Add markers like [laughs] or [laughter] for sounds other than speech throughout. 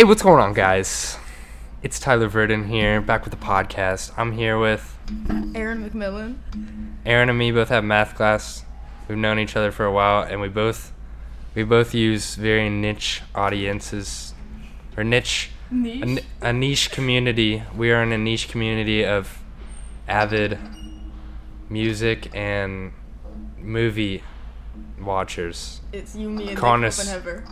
Hey, what's going on, guys? It's Tyler Verdon here, back with the podcast. I'm here with Erin McMillan. Erin and me. Both have math class. We've known each other for a while, and we both we both use very niche audiences or niche Niche. ni- a niche community. We are in a niche community of avid music and movie watchers. It's you, me, and. Nick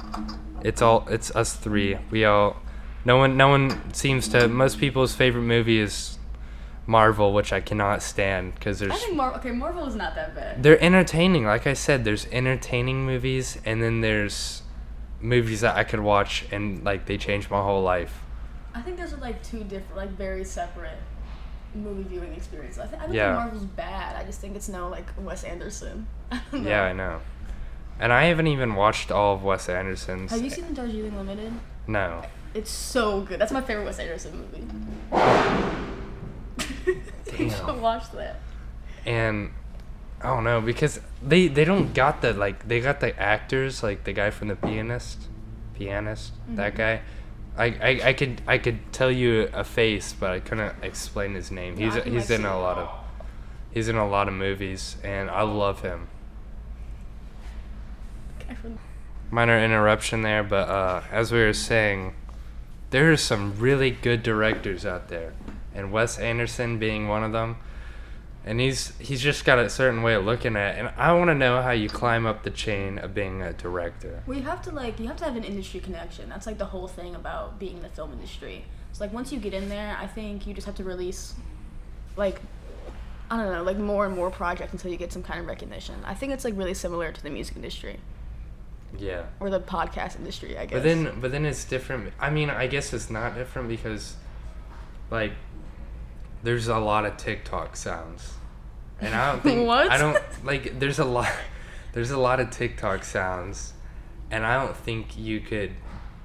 It's all it's us three. We all no one no one seems to most people's favorite movie is Marvel, which I cannot stand because there's. I think Marvel. Okay, Marvel is not that bad. they're entertaining. Like I said, there's entertaining movies and then there's movies that I could watch and like they change my whole life. I think those are like two different, like very separate movie viewing experiences. I, th- I don't Yeah. think Marvel's bad. I just think it's no like Wes Anderson. [laughs] I. Yeah, I know. And I haven't even watched all of Wes Anderson's. Have you seen the Darjeeling Limited? No. It's so good. That's my favorite Wes Anderson movie. you [laughs] should watch that. and I don't know because they they don't got the like they got the actors like the guy from the pianist, pianist that Mhm. guy. I, I, I could I could tell you a face, but I couldn't explain his name. Yeah, He's he's in a lot of he's in a lot of movies, and I love him. Minor interruption there, but uh, as we were saying, there are some really good directors out there, and Wes Anderson being one of them. And he's he's just got a certain way of looking at it, and I want to know how you climb up the chain of being a director. Well, you have to like you have to have an industry connection. That's like the whole thing about being in the film industry. So like once you get in there, I think you just have to release, like, I don't know, like more and more projects until you get some kind of recognition. I think it's like really similar to the music industry Yeah. or the podcast industry. I guess. But then, but then it's different. I mean, I guess it's not different because, like, there's a lot of TikTok sounds, and I don't think [laughs] What? I don't like. There's a lot. [laughs] There's a lot of TikTok sounds, and I don't think you could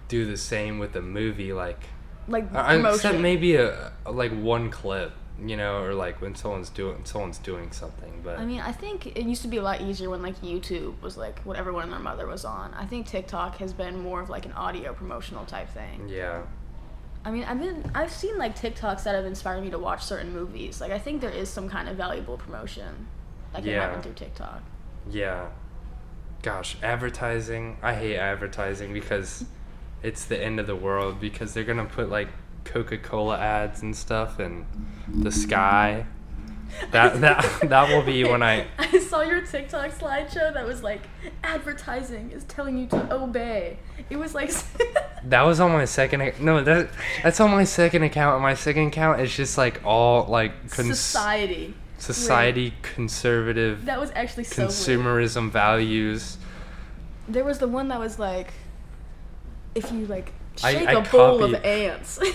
do the same with a movie. Like, like I- except maybe a like one clip, you know, or like when someone's doing someone's doing something. But I mean, I think it used to be a lot easier when like YouTube was like what everyone and their mother was on. I think TikTok has been more of like an audio promotional type thing. yeah, I mean, I've been I've seen like TikToks that have inspired me to watch certain movies. Like I think there is some kind of valuable promotion that can Yeah. happen through TikTok. Yeah. Gosh, advertising. I hate advertising because it's the end of the world because they're to put like Coca-Cola ads and stuff and the sky. That that [laughs] that will be when I [laughs] I saw your TikTok slideshow that was like advertising is telling you to obey. It was like [laughs] That was on my second No, that that's on my second account. My second account is just like all like cons- society. society conservative That was actually so weird. consumerism values. There was the one that was like, if you like shake I a bowl of ants, and [laughs]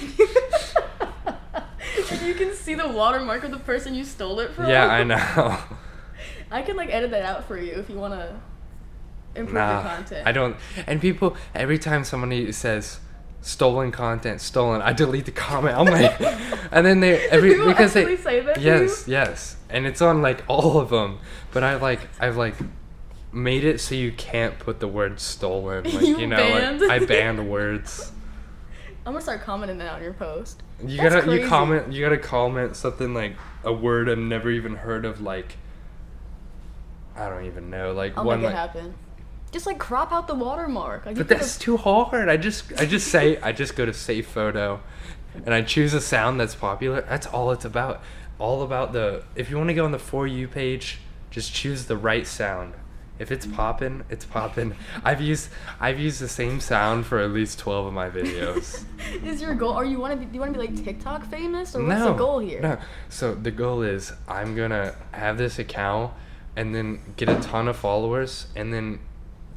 you can see the watermark of the person you stole it from. Yeah, I know. [laughs] I can like edit that out for you if you want to improve your Nah, content. I don't. And people, every time somebody says stolen content, stolen, I delete the comment. I'm like, [laughs] and then they every People because they say that to yes, yes, and it's on like all of them. But I like I've like made it so you can't put the word stolen. [laughs] Like you, You know, banned? like I banned words. [laughs] I'm gonna start commenting that on your post. You That's gotta you comment you gotta comment something like a word I've never even heard of like. I don't even know like I'll one make it like. happen. Just like crop out the watermark. Like, But that's have- too hard. I just I just say [laughs] I just go to save photo and I choose a sound that's popular. That's all it's about. All about the if you want to go on the for you page, just choose the right sound. If it's popping, it's popping. I've used I've used the same sound for at least 12 of my videos. [laughs] is your goal? Are you want to be? Do you want to be like TikTok famous, or what's no. the goal here? No. So the goal is I'm going to have this account and then get a ton of followers and then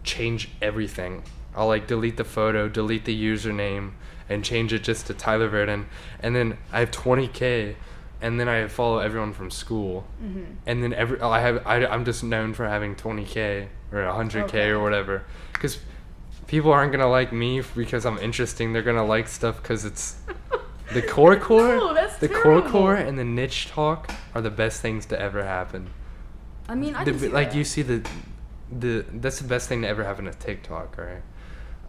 change everything. I'll like delete the photo, delete the username, and change it just to Tyler Verdon. And then I have 20k, and then I follow everyone from school. hmm And then every I have I, I'm just known for having 20k or 100k Okay. or whatever, because people aren't gonna like me because I'm interesting. They're gonna like stuff because it's [laughs] the core core, No, the core core, and the niche talk are the best things to ever happen. I mean, I The- like that. you see the the that's the best thing to ever happen to TikTok, right?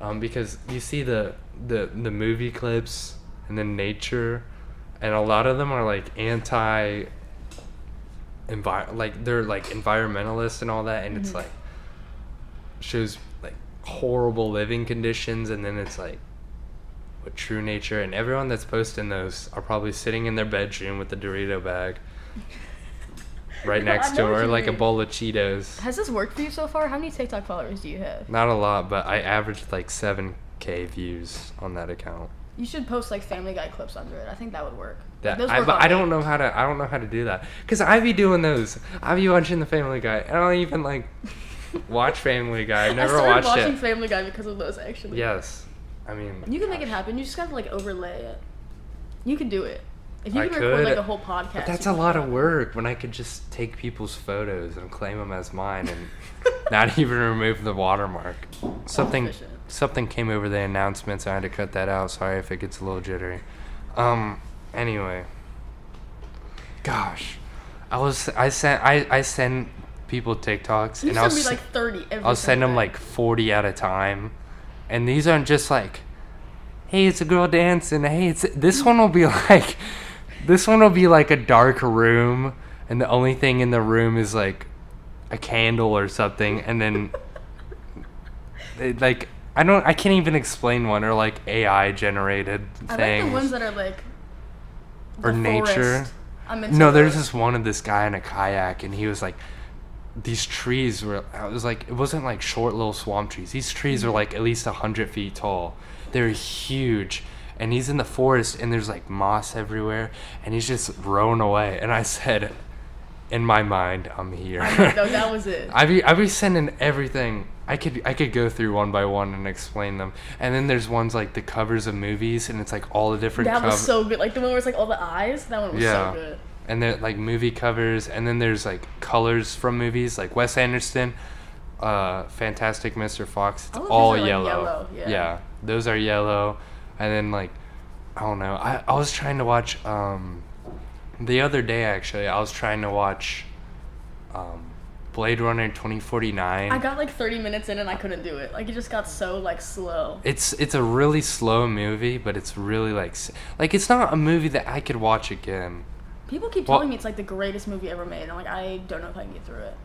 um, because you see the the the movie clips and then nature, and a lot of them are like anti. Envi- like they're like environmentalists and all that, and it's Mhm. like shows like horrible living conditions, and then it's like with true nature, and everyone that's posting those are probably sitting in their bedroom with a Dorito bag [laughs] right No, next to her, what or like a bowl of Cheetos. Has this worked for you so far? How many TikTok followers do you have? Not a lot, but I averaged like 7k views on that account. You should post like Family Guy clips under it. I think that would work. That Those I, work but I don't know how to I don't know how to do that because I be doing those. I be watching the Family Guy. I don't even like [laughs] watch Family Guy. I've never I started watched watching it. Family Guy because of those actually. yes, I mean You can make it happen. You just gotta like overlay it. You can do it. If you I can record like a whole podcast. But that's a lot of work when I could just take people's photos and claim them as mine and [laughs] not even remove the watermark. Something. Something came over the announcements. I had to cut that out. Sorry if it gets a little jittery. Um. Anyway. Gosh, I was I sent I I send people TikToks You and I'll send like thirty every. I'll send them like 40 at a time. And these aren't just like, hey, it's a girl dancing. Hey, it's this one will be [laughs] like, this one will be like a dark room, and the only thing in the room is like a candle or something, and then [laughs] it, like I don't, I can't even explain one or like AI generated I things. like the ones that are like. Or nature. forest. I'm into No, there's those. this one of this guy in a kayak, and he was like, these trees were. I was like, it wasn't like short little swamp trees. These trees were mm-hmm. like at least a hundred feet tall. They're huge, and he's in the forest, and there's like moss everywhere, and he's just rowing away. And I said, in my mind, I'm here. I know, no, that was [laughs] it. I be I be sending everything. I could I could go through one by one and explain them. And then there's ones like the covers of movies, and it's like all the different. That was so good. Like the one where it's like all the eyes. That one was Yeah. so good. and they're like movie covers and then there's like colors from movies like wes anderson uh fantastic mr fox it's All all are, like, yellow, yellow, yeah. those are yellow and then like i don't know I, I was trying to watch um the other day actually i was trying to watch um blade runner 2049 I got like 30 minutes in and I couldn't do it. Like it just got so like slow. it's it's a really slow movie but it's really like like it's not a movie that i could watch again People keep Well- telling me it's like the greatest movie ever made. I'm like, I don't know if I can get through it.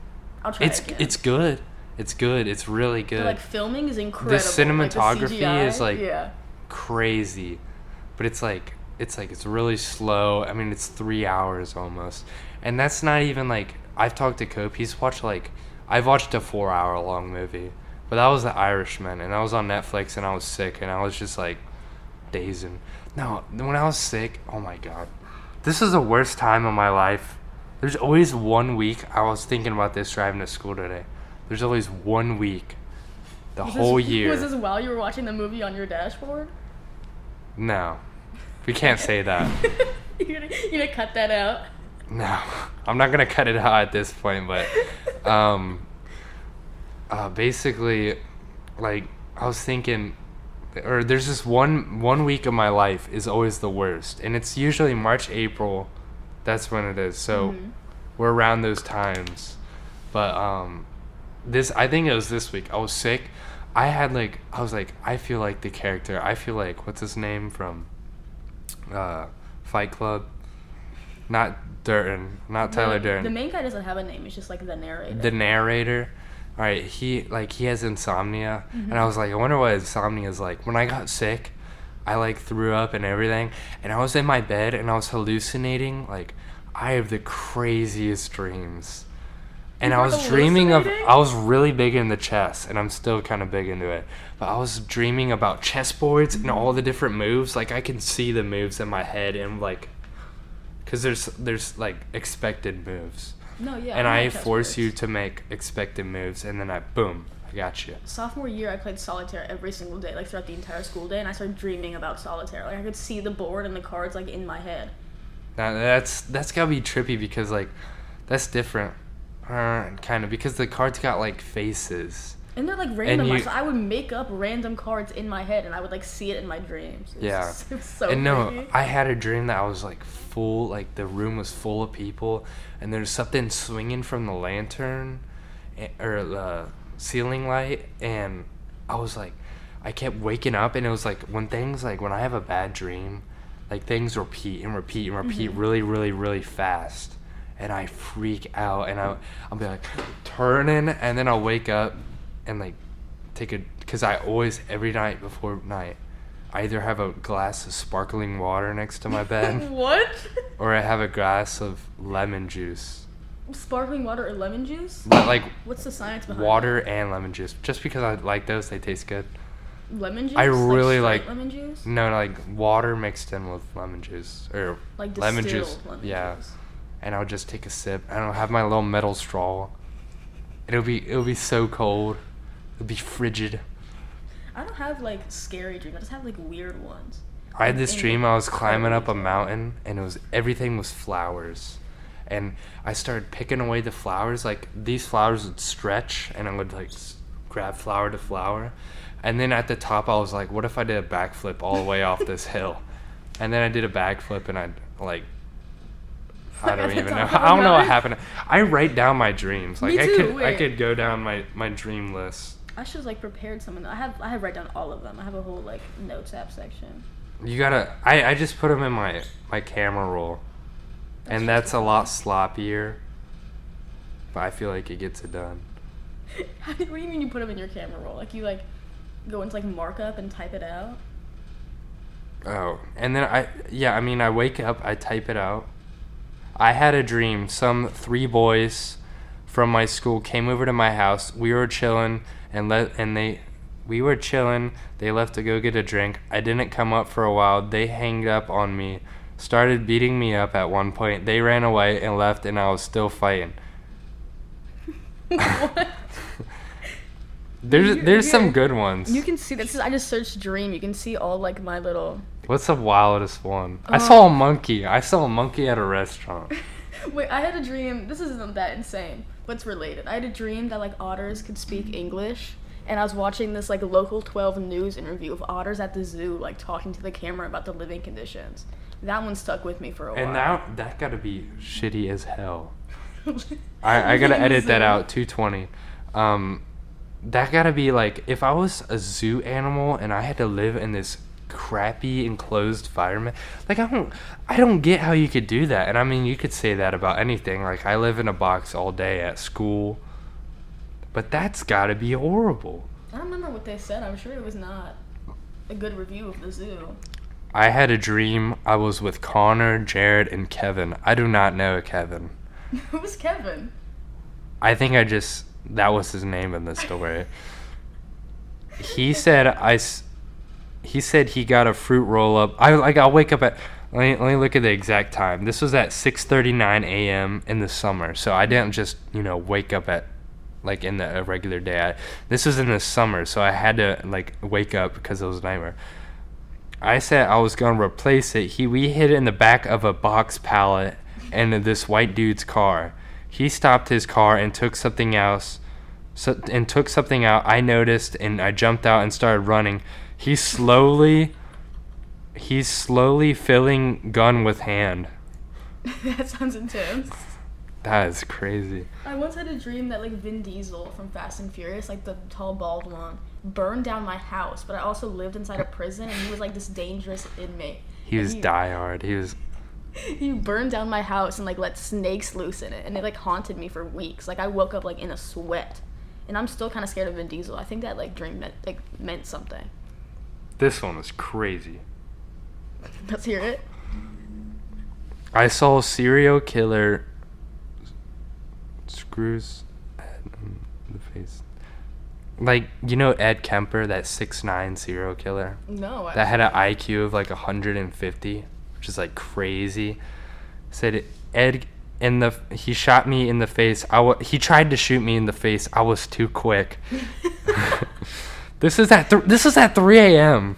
I'll try it's again. it's good it's good it's really good But, like filming is incredible. The cinematography like, the is, like, yeah. crazy but it's like it's like it's really slow. I mean it's three hours almost. And that's not even like i've talked to cope. He's watched like i've watched a four hour long movie. But that was the irishman and i was on netflix and i was sick and i was just like dazing. No when i was sick oh my god. This is the worst time of my life. There's always one week i was thinking about this driving to school today. There's always one week the Was whole this, year. Was this while you were watching the movie on your dashboard? no we can't say that [laughs] you're, gonna, you're gonna cut that out. No, I'm not gonna cut it out at this point, but [laughs] um, uh, basically, like I was thinking, or there's this one one week of my life is always the worst, and it's usually March, April. That's when it is. So Mhm. we're around those times, but um, this I think it was this week. I was sick. I had like I was like I feel like the character. I feel like what's his name from uh, Fight Club. Not Durden, not Tyler the, Durden. The main guy doesn't have a name. It's just like the narrator. the narrator all right he like he has insomnia and Mm-hmm. i was like i wonder what insomnia is like when i got sick i like threw up and everything and i was in my bed and i was hallucinating like i have the craziest dreams and i was dreaming of I was really big into chess and i'm still kind of big into it but i was dreaming about chessboards and all the different moves like i can see the moves in my head and like because there's there's like expected moves no, yeah. and know I force you to make expected moves, and then I boom, I got you. Sophomore year, I played solitaire every single day, like throughout the entire school day, and I started dreaming about solitaire. Like I could see the board and the cards like in my head. Now that's that's gotta be trippy because like that's different, kind of because the cards got like faces. And they're like random. you- so I would make up random cards in my head, and I would like see it in my dreams. It Yeah. [laughs] just- it so and no. I had a dream that I was like full, like the room was full of people, and there's something swinging from the lantern, eh, or the ceiling light, and I was like, I kept waking up, and it was like when things like when I have a bad dream, like things repeat and repeat and repeat Mhm. really, really, really fast, and I freak out, and I I'll be like turning, and then I'll wake up, and like take a because I always every night before night, I either have a glass of sparkling water next to my bed, [laughs] what? [laughs] or I have a glass of lemon juice, Sparkling water or lemon juice? but like What's the science behind water and lemon juice, just because I like those, they taste good. Lemon juice? I really straight like- lemon juice. No, like water mixed in with lemon juice or Like lemon juice. lemon yeah, juice. And I'll just take a sip. and I'll have my little metal straw. It'll be it'll be so cold. It'll be frigid. I don't have like scary dreams. I just have like weird ones. I had this In dream I was climbing up a mountain and it was everything was flowers. And I started picking away the flowers like these flowers would stretch and I would like grab flower to flower. And then at the top I was like what if I did a backflip all the way off this hill? And then I did a backflip and I like [laughs] I don't even know. [laughs] I don't know what happened. I write down my dreams. Like Me I too, could I could go down my my dream list. I should have like prepared some of them. I have I have write down all of them. I have a whole like notes app section. You gotta. I, I just put them in my my camera roll, That's and that's a lot sloppier. But I feel like it gets it done. [laughs] What do you mean you put them in your camera roll? Like you like go into like markup and type it out? Oh, and then I yeah. I mean, I wake up, I type it out. I had a dream. Some three boys from my school came over to my house. We were chilling, and let and they. We were chilling. They left to go get a drink. I didn't come up for a while. They hanged up on me, started beating me up at one point. They ran away and left, and I was still fighting. [laughs] what? There's You- there's some good ones. You can see this is I just searched dream. You can see all like my little What's the wildest one? I Uh, saw a monkey. I saw a monkey at a restaurant. [laughs] Wait, I had a dream. This isn't that insane, but it's related. I had a dream that like otters could speak English, and I was watching this like local 12 news interview of otters at the zoo, like talking to the camera about the living conditions. That one stuck with me for a And while. And that that gotta be shitty as hell. [laughs] I, I gotta edit that out. 220. Um, that gotta be like if I was a zoo animal and I had to live in this crappy enclosed environment. Like I don't I don't get how you could do that. And I mean you could say that about anything. Like I live in a box all day at school. But that's gotta be horrible. I don't remember what they said. I'm sure it was not a good review of the zoo. I had a dream I was with Connor, Jared, and Kevin. I do not know Kevin. [laughs] Who was Kevin? I think I just that was his name in the story. He said I. He said he got a fruit roll up. I like. I'll wake up at. Let me, let me look at the exact time. This was at 6:39 a.m. in the summer, so I didn't just you know wake up at like in the a regular day. I, this was in the summer, so I had to like wake up because it was a nightmare. I said I was gonna replace it. He we hid it in the back of a box pallet in this white dude's car. He stopped his car and took something else, so, and took something out. I noticed and I jumped out and started running. He slowly, he's slowly filling gun with hand. [laughs] that sounds intense. That is crazy. I once had a dream that like Vin Diesel from Fast and Furious, like the tall bald one, burned down my house, but I also lived inside a prison and he was like this dangerous inmate. He And was diehard. He was. [laughs] He burned down my house and like let snakes loose in it and it like haunted me for weeks. Like I woke up like in a sweat. And I'm still kind of scared of Vin Diesel. I think that like dream meant like meant something. This one was crazy. Let's hear it. I saw a serial killer screws in the face. Like you know Ed Kemper, that six nine serial killer No. I, that had an IQ of like 150, which is like crazy. Said Ed in the he shot me in the face. I wa- he tried to shoot me in the face. I was too quick. [laughs] [laughs] this is at th- this is at 3 a.m.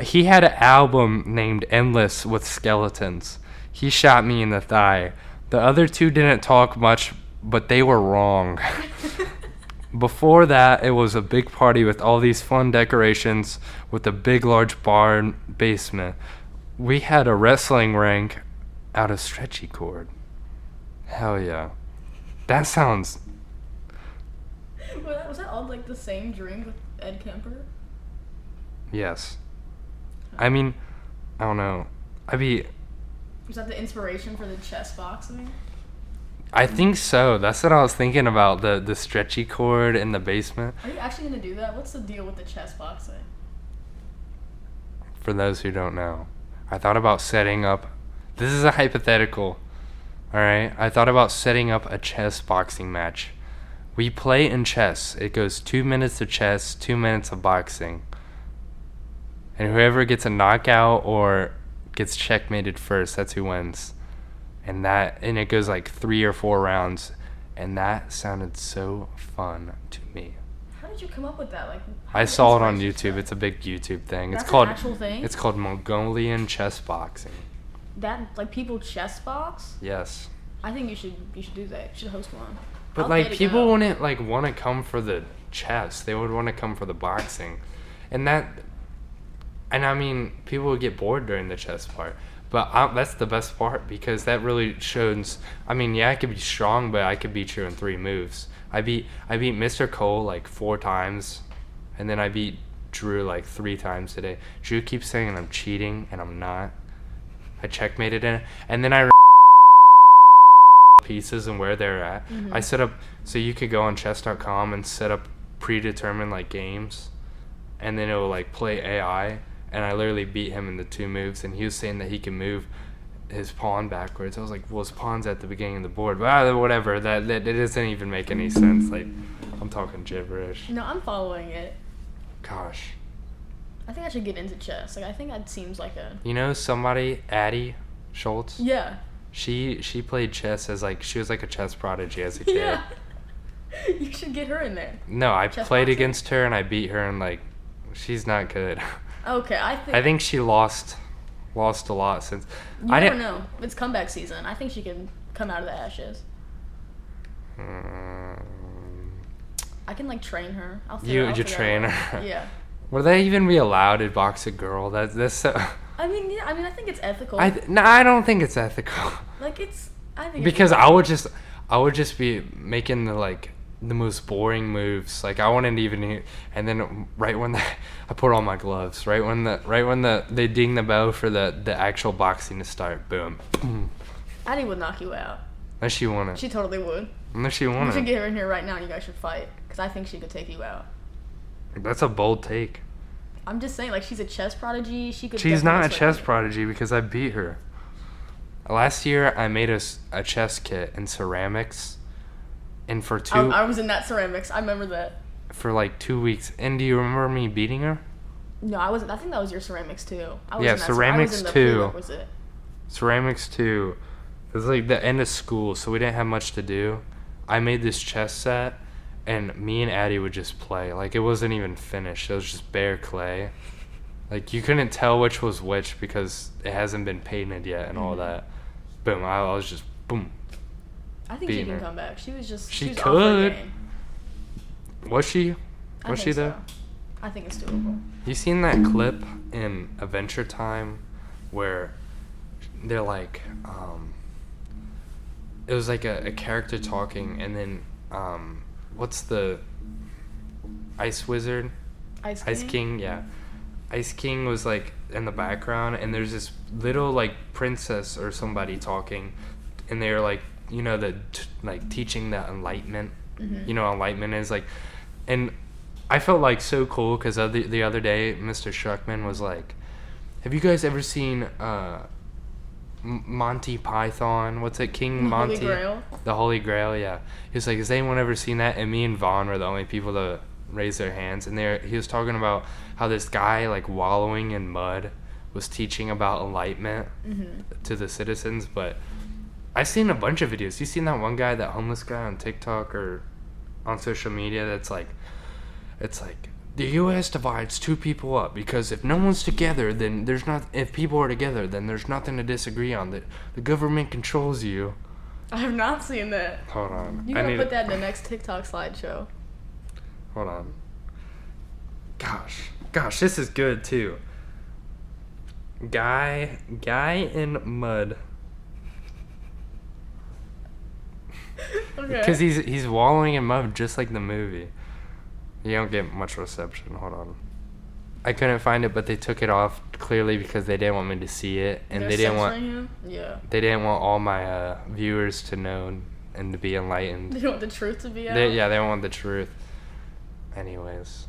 He had an album named Endless with skeletons. He shot me in the thigh. The other two didn't talk much, but they were wrong. [laughs] Before that, it was a big party with all these fun decorations with a big, large barn basement. We had a wrestling rink out of stretchy cord. Hell yeah. That sounds. [laughs] was, that, was that all like the same dream with Ed Kemper? Yes. I mean, I don't know. I'd be. Was that the inspiration for the chess boxing? I think so. That's what I was thinking about the the stretchy cord in the basement. Are you actually gonna do that? What's the deal with the chess boxing? For those who don't know, I thought about setting up. This is a hypothetical. All right. I thought about setting up a chess boxing match. We play in chess. It goes two minutes of chess, two minutes of boxing. And whoever gets a knockout or gets checkmated first, that's who wins. And that and it goes like three or four rounds. And that sounded so fun to me. How did you come up with that? Like I saw it on YouTube. It's a big YouTube thing. That's it's an called actual thing? It's called Mongolian chess boxing. that like people chess box. Yes. I think you should you should do that. You should host one. But I'll like people go. wouldn't like want to come for the chess. They would want to come for the boxing. And that and I mean, people would get bored during the chess part. But I, that's the best part because that really shows. I mean, yeah, I could be strong, but I could beat you in three moves. I beat I beat Mr. Cole like four times, and then I beat Drew like three times today. Drew keeps saying I'm cheating, and I'm not. I checkmated in, and then I pieces and where they're at. I set up so you could go on chess.com and set up predetermined like games, and then it will like play AI. And I literally beat him in the two moves, and he was saying that he can move his pawn backwards. I was like, well, his pawn's at the beginning of the board, but ah, whatever. That, that it doesn't even make any sense. Like, I'm talking gibberish. No, I'm following it. Gosh, I think I should get into chess. Like I think that seems like a you know somebody, Addie Schultz. yeah. She she played chess as like she was like a chess prodigy as a kid. Yeah. [laughs] you should get her in there. No, I Chess played boxing? against her and I beat her and like she's not good. [laughs] Okay, I think I think she lost lost a lot since you I didn't know. It's comeback season. I think she can come out of the ashes. Mm, I can like train her. I'll You- you train her. Yeah. would they even be allowed to box a girl? That's that's so [laughs] I mean, yeah. I mean, I think it's ethical. I th- no, I don't think it's ethical. [laughs] like it's. I think because I would just I would just be making the like the most boring moves. Like I wouldn't even and then right when the, [laughs] I put on my gloves, right when the right when the they ding the bell for the the actual boxing to start, boom. Addie would knock you out. Unless she it. She totally would. Unless she You won should get her in here right now, and you guys should fight. Because I think she could take you out. That's a bold take. I'm just saying, like she's a chess prodigy. She could. She's not a chess prodigy because I beat her. Last year I made a chess kit in ceramics, and for two I, I was in that ceramics. I remember that. for like two weeks. And do you remember me beating her? No, I wasn't. I think that was your ceramics too. I was Yeah, in that I ceramics was in the too. ceramics too. It was like the end of school, so we didn't have much to do. I made this chess set, and me and Addie would just play. Like it wasn't even finished; it was just bare clay. Like you couldn't tell which was which because it hasn't been painted yet and all Mhm. that. Boom! I, I was just boom. I think she can her. come back. She was just. She She, was could. Was she? I Was she think though? so. I think it's doable. You seen that clip in Adventure Time where they're like, um, it was like a, a character talking, and then, um, what's the Ice Wizard? Ice King. Ice King, yeah. Ice King was like in the background, and there's this little like princess or somebody talking, and they're like, you know, the t- like teaching the enlightenment. Mhm. You know, enlightenment is like, and I felt like so cool because the the other day, Mr. Shuckman was like, "Have you guys ever seen uh, Monty Python? What's it, King The Holy Monty? Grail? The Holy Grail, yeah. He was like, "Has anyone ever seen that?" And me and Vaughn were the only people to raise their hands. And there, he was talking about how this guy, like wallowing in mud, was teaching about enlightenment Mhm. to the citizens. But I've seen a bunch of videos. You seen that one guy, that homeless guy on TikTok or on social media? That's like, it's like the U.S. divides two people up because if no one's together, then there's not. If people are together, then there's nothing to disagree on. That the government controls you. I have not seen that. Hold on. You I gotta put that in the next TikTok slideshow. Hold on. Gosh, gosh, this is good too. Guy, guy in mud. [laughs] Okay. Because he's he's wallowing in mud just like the movie. You don't get much reception. Hold on. I couldn't find it, but they took it off clearly because they didn't want me to see it, and They're they didn't want him? Yeah. they didn't want all my uh, viewers to know and, to be enlightened. They want the truth to be out. They, yeah, they don't want the truth. Anyways,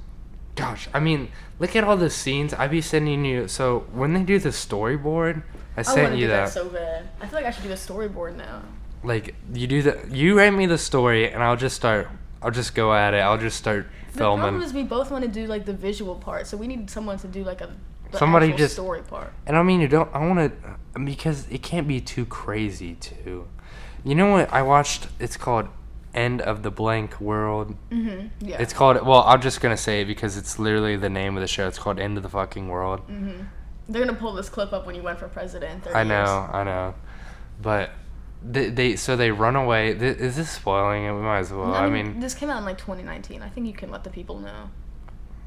gosh, I mean, look at all the scenes. I be sending you. So when they do the storyboard, I I sent to you do that. that so bad. I feel like I should do a storyboard now. like you do the you write me the story, and I'll just start. I'll just go at it. I'll just start The problem filming. is we both want to do like the visual part, so we need someone to do like a the Somebody just- story part. And I mean, you don't. I want to because it can't be too crazy too. You know what I watched? It's called End of the Blank World. Mm-hmm. Yeah. It's called. Well, I'm just gonna say it because it's literally the name of the show. It's called End of the Fucking World. mm-hmm. They're gonna pull this clip up when you went for president. I know, years. I know, but they, they so they run away. Th- is this spoiling it? We might as well. I mean, this came out in like 2019. I think you can let the people know.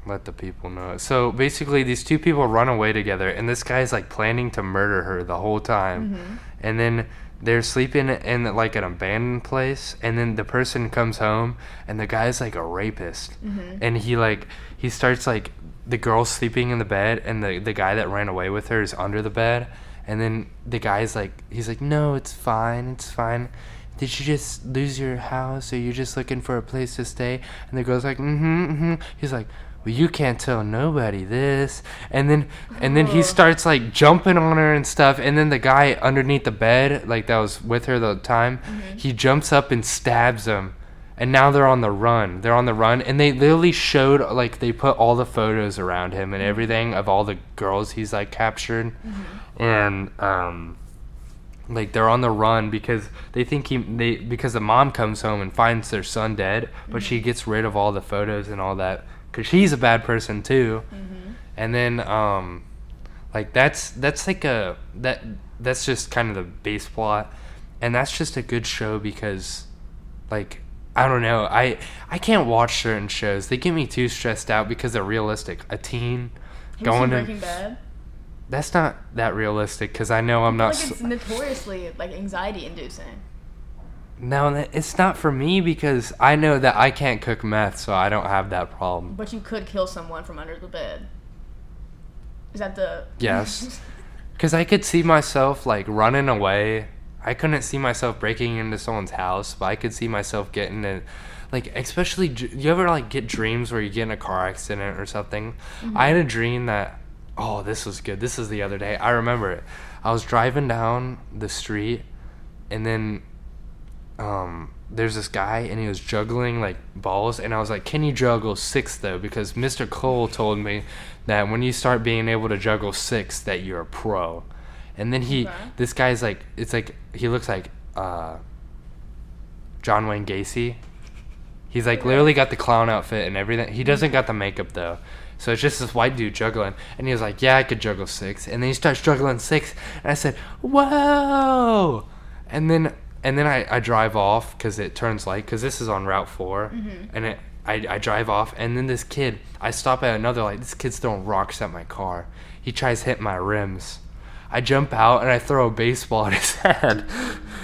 let the people know. So basically, these two people run away together, and this guy's like planning to murder her the whole time. Mhm. And then they're sleeping in like an abandoned place, and then the person comes home, and the guy's like a rapist, Mhm. and he like he starts like the girl's sleeping in the bed, and the the guy that ran away with her is under the bed, and then the guy's like he's like no, it's fine, it's fine. Did you just lose your house, or you're just looking for a place to stay? And the girl's like, mm-hmm, mm-hmm. He's like, well, you can't tell nobody this. And then, and then he starts like jumping on her and stuff. And then the guy underneath the bed, like that was with her the time, Mhm. he jumps up and stabs him. And now they're on the run. They're on the run, and they literally showed like they put all the photos around him and everything of all the girls he's like captured, and um, like they're on the run because they think he they because the mom comes home and finds their son dead, but she gets rid of all the photos and all that because she's a bad person too. Mm-hmm. And then um, like that's that's like a that that's just kind of the base plot, and that's just a good show because like I don't know I I can't watch certain shows they get me too stressed out because they're realistic. A teen Have going in Breaking Bad? That's not that realistic because I know I'm not. like it's notoriously like anxiety inducing. No, it's not for me because I know that I can't cook meth, so I don't have that problem. But you could kill someone from under the bed. Is that the? Yes. [laughs] Because I could see myself like running away. I couldn't see myself breaking into someone's house, but I could see myself getting in, like, especially, you ever like get dreams where you get in a car accident or something? Mm-hmm. I had a dream that, oh, this was good. This is the other day. I remember it. I was driving down the street, and then um, there's this guy and he was juggling like balls and I was like, Can you juggle six though? Because Mr. Cole told me that when you start being able to juggle six that you're a pro. And then he Okay. this guy's like it's like he looks like uh John Wayne Gacy. He's like literally got the clown outfit and everything. He doesn't got the makeup though. So it's just this white dude juggling. And he was like, Yeah, I could juggle six. And then he starts juggling six. And I said, Whoa! And then and then I, I drive off because it turns light because this is on Route 4. Mhm. And it, I, I drive off. And then this kid, I stop at another light. This kid's throwing rocks at my car. He tries hitting my rims. I jump out and I throw a baseball at his [laughs] head.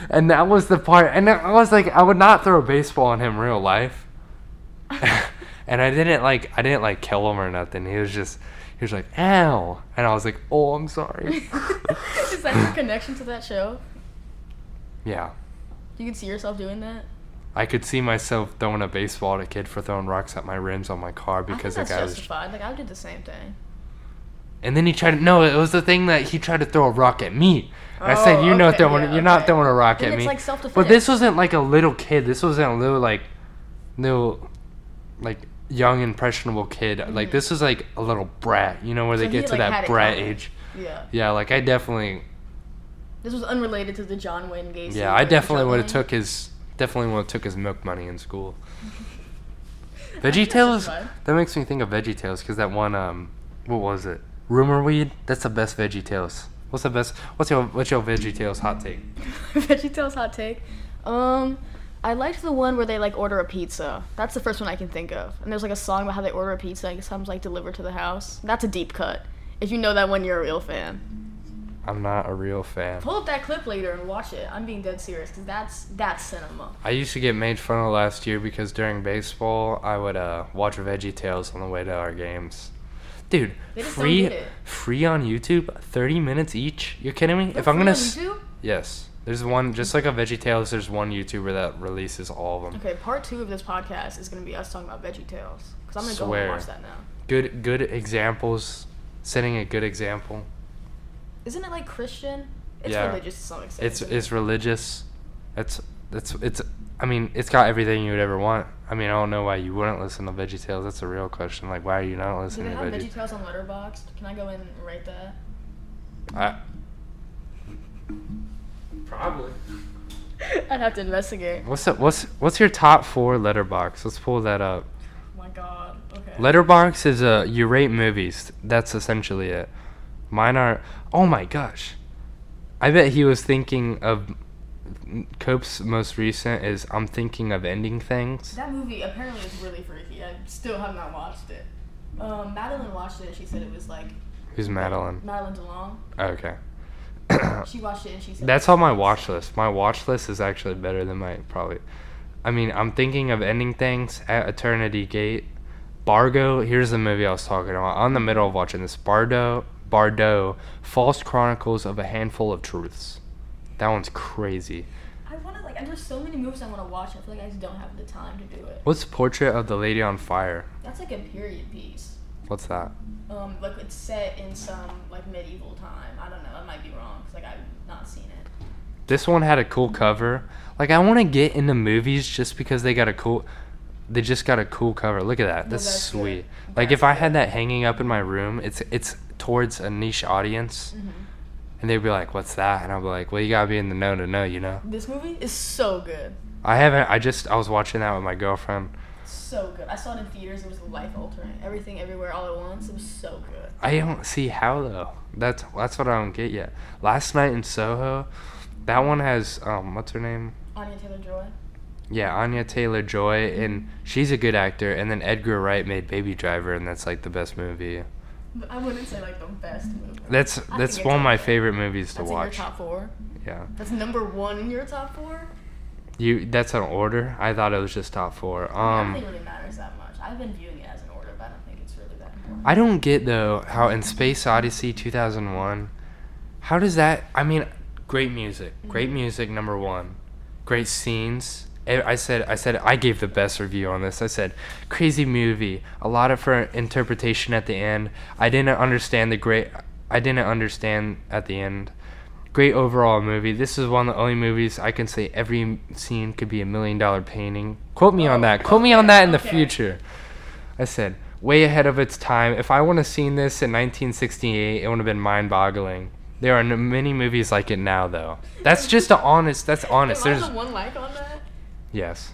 And that was the part. And I was like, I would not throw a baseball on him in real life. And I didn't like, I didn't like kill him or nothing. He was just, he was like, ow. And I was like, oh, I'm sorry. [laughs] Is that your connection to that show? yeah. You can see yourself doing that. I could see myself throwing a baseball at a kid for throwing rocks at my rims on my car I think because the guy was. justified. Like I did the same thing. And then he tried to. No, it was the thing that he tried to throw a rock at me. And I said, Oh, "You're not okay, throwing. yeah, you're not throwing a rock Then at it's me." like self-defense. But this wasn't like a little kid. This wasn't a little like, little, like young impressionable kid. Like Mhm. this was like a little brat. You know where So they he, get to like, that brat coming. age. Yeah. Yeah, like I definitely. This was unrelated to the John Wayne Gacy. Yeah, I definitely would have took his. Definitely would have took his milk money in school. [laughs] Veggie Tales. That makes me think of Veggie Tales because that one. Um, what was it? Rumor weed. That's the best Veggie Tales. What's the best? What's your What's your Veggie Tales hot take? [laughs] Veggie Tales hot take. Um, I liked the one where they like order a pizza. That's the first one I can think of. And there's like a song about how they order a pizza and it comes like delivered to the house. That's a deep cut. If you know that one, you're a real fan. I'm not a real fan. Pull up that clip later and watch it. I'm being dead serious because that's that's cinema. I used to get made fun of last year because during baseball I would uh, watch Veggie Tales on the way to our games. Dude, They just don't free get it. free on YouTube, 30 minutes each. You're kidding me? They're if I'm gonna on s- YouTube? Yes. There's one just like a Veggie Tales, there's one YouTuber that releases all of them. Okay, part two of this podcast is gonna be us talking about Veggie Tales. Cause I'm gonna go and watch that now. Good good examples, setting a good example. Isn't it like Christian? It's Yeah. religious to some extent. It's it's religious. It's it's it's I mean, it's got everything you would ever want. I mean, I don't know why you wouldn't listen to Veggie Tales. That's a real question. Like, why are you not Do listening they to have Veggie? Tales on Letterboxd? Can I go in and rate that? I, probably. [laughs] I'd have to investigate. What's the, what's what's your top four Letterboxd? Let's pull that up. Oh my god. Okay. Letterboxd is a you rate movies. That's essentially it. Mine are. Oh my gosh, I bet he was thinking of. Cope's most recent is I'm thinking of ending things. That movie apparently is really freaky. I still have not watched it. Um, Madeline watched it she said it was like Who's Madeline? Madeline DeLong. Okay. [coughs] She watched it and she said That's on my watch list. My watch list is actually better than my probably. I mean, I'm thinking of ending things at Eternity Gate. Bargo. Here's the movie I was talking about. I'm in the middle of watching this. Bardo. Bardo. False Chronicles of a Handful of Truths. That one's crazy. I want to like. And there's so many movies I want to watch. I feel like I just don't have the time to do it. What's Portrait of the Lady on Fire? That's like a period piece. What's that? Um, like it's set in some like medieval time. I don't know. I might be wrong because like I've not seen it. This one had a cool cover. Like I want to get into movies just because they got a cool. They just got a cool cover. Look at that. That's, that's good. sweet. Like That's if I had that hanging up in my room, it's it's towards a niche audience, Mm-hmm. and they'd be like, "What's that?" And I'd be like, "Well, you gotta be in the know to know, you know." This movie is so good. I haven't. I just I was watching that with my girlfriend. So good. I saw it in theaters. It was life altering. Everything, everywhere, all at once. It was so good. I don't see how though. That's that's what I don't get yet. Last night in Soho, that one has um what's her name? Anya Taylor Joy. Yeah, Anya Taylor Joy, and she's a good actor. And then Edgar Wright made Baby Driver, and that's like the best movie. But I wouldn't say like the best movie. That's I that's one of my favorite movies to That's in your watch. top four. Yeah, That's number one in your top four. You. That's an order. I thought it was just top four. I, I don't Um, think it really matters that much. I've been viewing it as an order, but I don't think it's really that important. I don't get though how in Space Odyssey 2001, how does that? I mean, great music, great Mhm. music. Number one, great scenes. I I said, I said, I gave the best review on this. I said, crazy movie. A lot of her interpretation at the end. I didn't understand the great. I didn't understand at the end. Great overall movie. This is one of the only movies I can say every scene could be a million dollar painting. Quote me on Oh, that. Quote me on that in the okay. future. I said, way ahead of its time. If I would have seen this in 1968, it would have been mind boggling. There are many movies like it now, though. That's just a honest. That's honest. There's the one like on that? yes.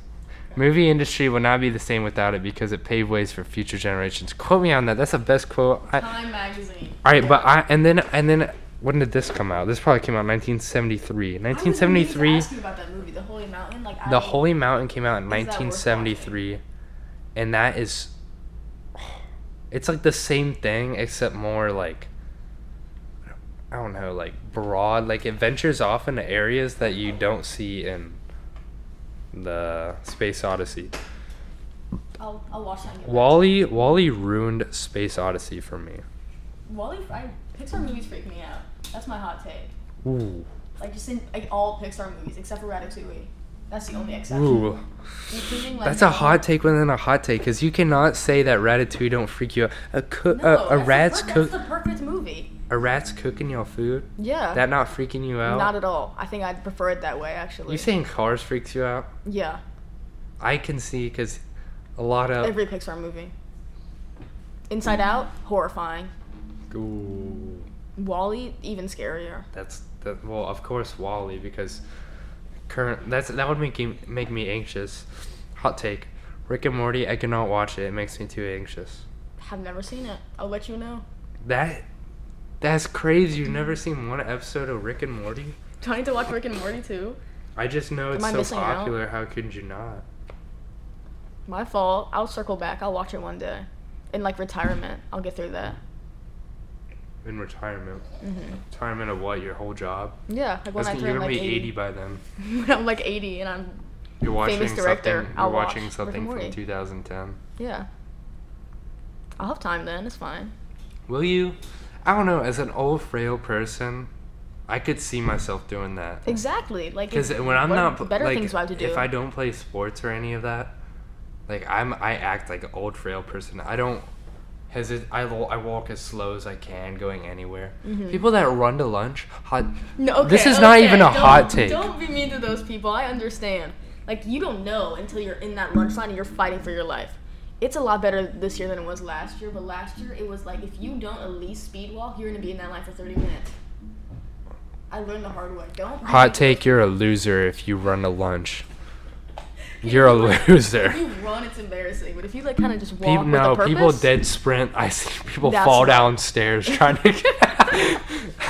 Movie industry would not be the same without it because it paved ways for future generations. Quote me on that. That's the best quote. I, Time magazine. all right, but I and then and then when did this come out? This probably came out in 1973. I was meaning 1973. To ask you about that movie, The Holy Mountain. Like The Holy Mountain came out in Is that 1973, and that is, [sighs] it's like the same thing except more like, I don't know, like broad. Like it ventures off into areas that you don't see in the Space Odyssey. I'll, I'll watch that. and get back WALL-E, WALL-E ruined Space Odyssey for me. WALL-E, I, Pixar movies freak me out. That's my hot take. Ooh, Like just in like all Pixar movies except for Ratatouille. That's the only exception. ooh. Including, like, That's a hot take within a hot take because you cannot say that Ratatouille don't freak you out. A, coo- No, a, a rat's cook. That's the perfect movie. A rat's cooking your food. Yeah. That not freaking you out? Not at all. I think I'd prefer it that way actually. You saying Cars freaks you out? Yeah. I can see because a lot of. Every Pixar movie. Inside Out, horrifying. Ooh, WALL-E, even scarier. that's that. Well, of course, WALL-E because current. That's that would make you, make me anxious. Hot take: Rick and Morty. I cannot watch it. It makes me too anxious. Have never seen it. I'll let you know. That. That's crazy. You've never seen one episode of Rick and Morty? Do I need to watch Rick and Morty too? I just know it's so missing out? popular. How could you not? My fault. I'll circle back. I'll watch it one day. In like retirement, I'll get through that. In retirement. hmm Retirement of what? Your whole job? Yeah, like when That's I turn you're gonna like be 80. 80 by then. when [laughs] I'm like 80 and I'm You're watching Famous director, something. I'll You're watching watch Rick something from 2010. yeah. I'll have time then. It's fine. Will you? I don't know. As an old frail person, I could see myself doing that. Exactly. Like Because if- when I'm not better like, things I have to do. if I don't play sports or any of that, like I'm, I act like an old frail person. I don't hesitate. I, I walk as slow as I can, going anywhere. People that run to lunch, hot. Mm-hmm. no, okay, this is not even a don't- hot take. Don't be mean to those people. I understand. Like you don't know until you're in that lunch line and you're fighting for your life. It's a lot better this year than it was last year, but last year it was like if you don't at least speed walk, you're gonna be in that line for 30 minutes. I learned the hard way. Don't. Hot take: You're a loser if you run to lunch. You're a loser. If you run, it's embarrassing. But if you like kind of just walk People, with no, a purpose, people dead sprint. I see people fall right. downstairs trying to get.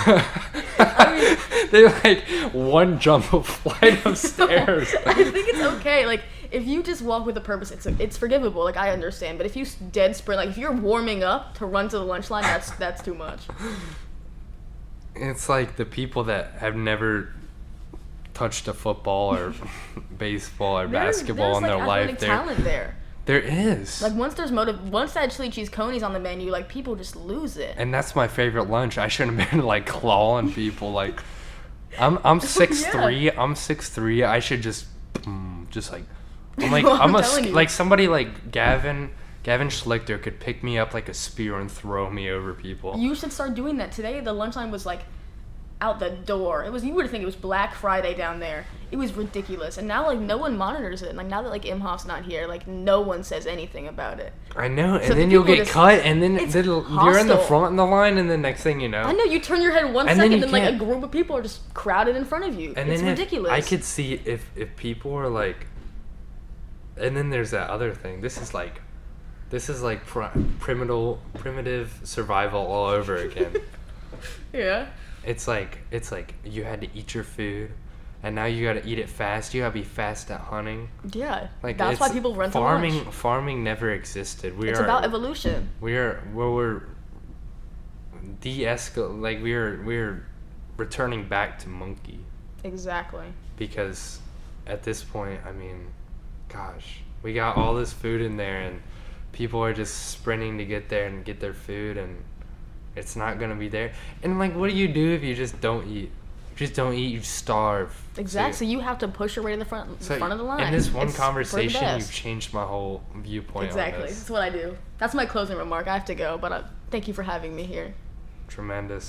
[laughs] [laughs] they like one jump of flight of [laughs] stairs. I think it's okay. Like if you just walk with a purpose, it's it's forgivable. Like I understand. But if you dead sprint, like if you're warming up to run to the lunch line, that's that's too much. It's like the people that have never touched a football or [laughs] baseball or There's- basketball there's, in their like, life. athletic There, talent there. there is. Like once there's motive, once that chili cheese coney's on the menu, like people just lose it. and that's my favorite lunch. I shouldn't have been like clawing people. Like, I'm I'm [laughs] six three. I'm six three. I should just, mm, just like, I'm like [laughs] Well, I'm, I'm a like somebody like Gavin. Gavin Schlichter could pick me up like a spear and throw me over people. You should start doing that today. The lunch line was like out the door. It was you would think it was Black Friday down there. It was ridiculous. And now like no one monitors it. Like now that like Imhoff's not here, like no one says anything about it. I know, and the then you'll get just- cut, and then you're in the front in the line, and the next thing you know, I know you turn your head one And second, and like a group of people are just crowded in front of you. and it's then ridiculous. I could see if if people are like, and then there's that other thing. This is like, this is like pri- primitive primitive survival all over again. [laughs] Yeah. It's like it's like you had to eat your food, and now you got to eat it fast. You got to be fast at hunting. Yeah. Like That's why people run to farming. lunch. Farming never existed. We It's are about evolution. we are where we're de-escal like we're we're returning back to monkey Exactly. because at this point i mean gosh we got all this food in there and people are just sprinting to get there and get their food and it's not gonna be there and like what do you do if you just don't eat just don't eat you starve Exactly. So you have to push your way to the front, so front of the line. in this one It's conversation you've changed my whole viewpoint Exactly. That's what I do. That's my closing remark. I have to go, but uh, thank you for having me here. tremendous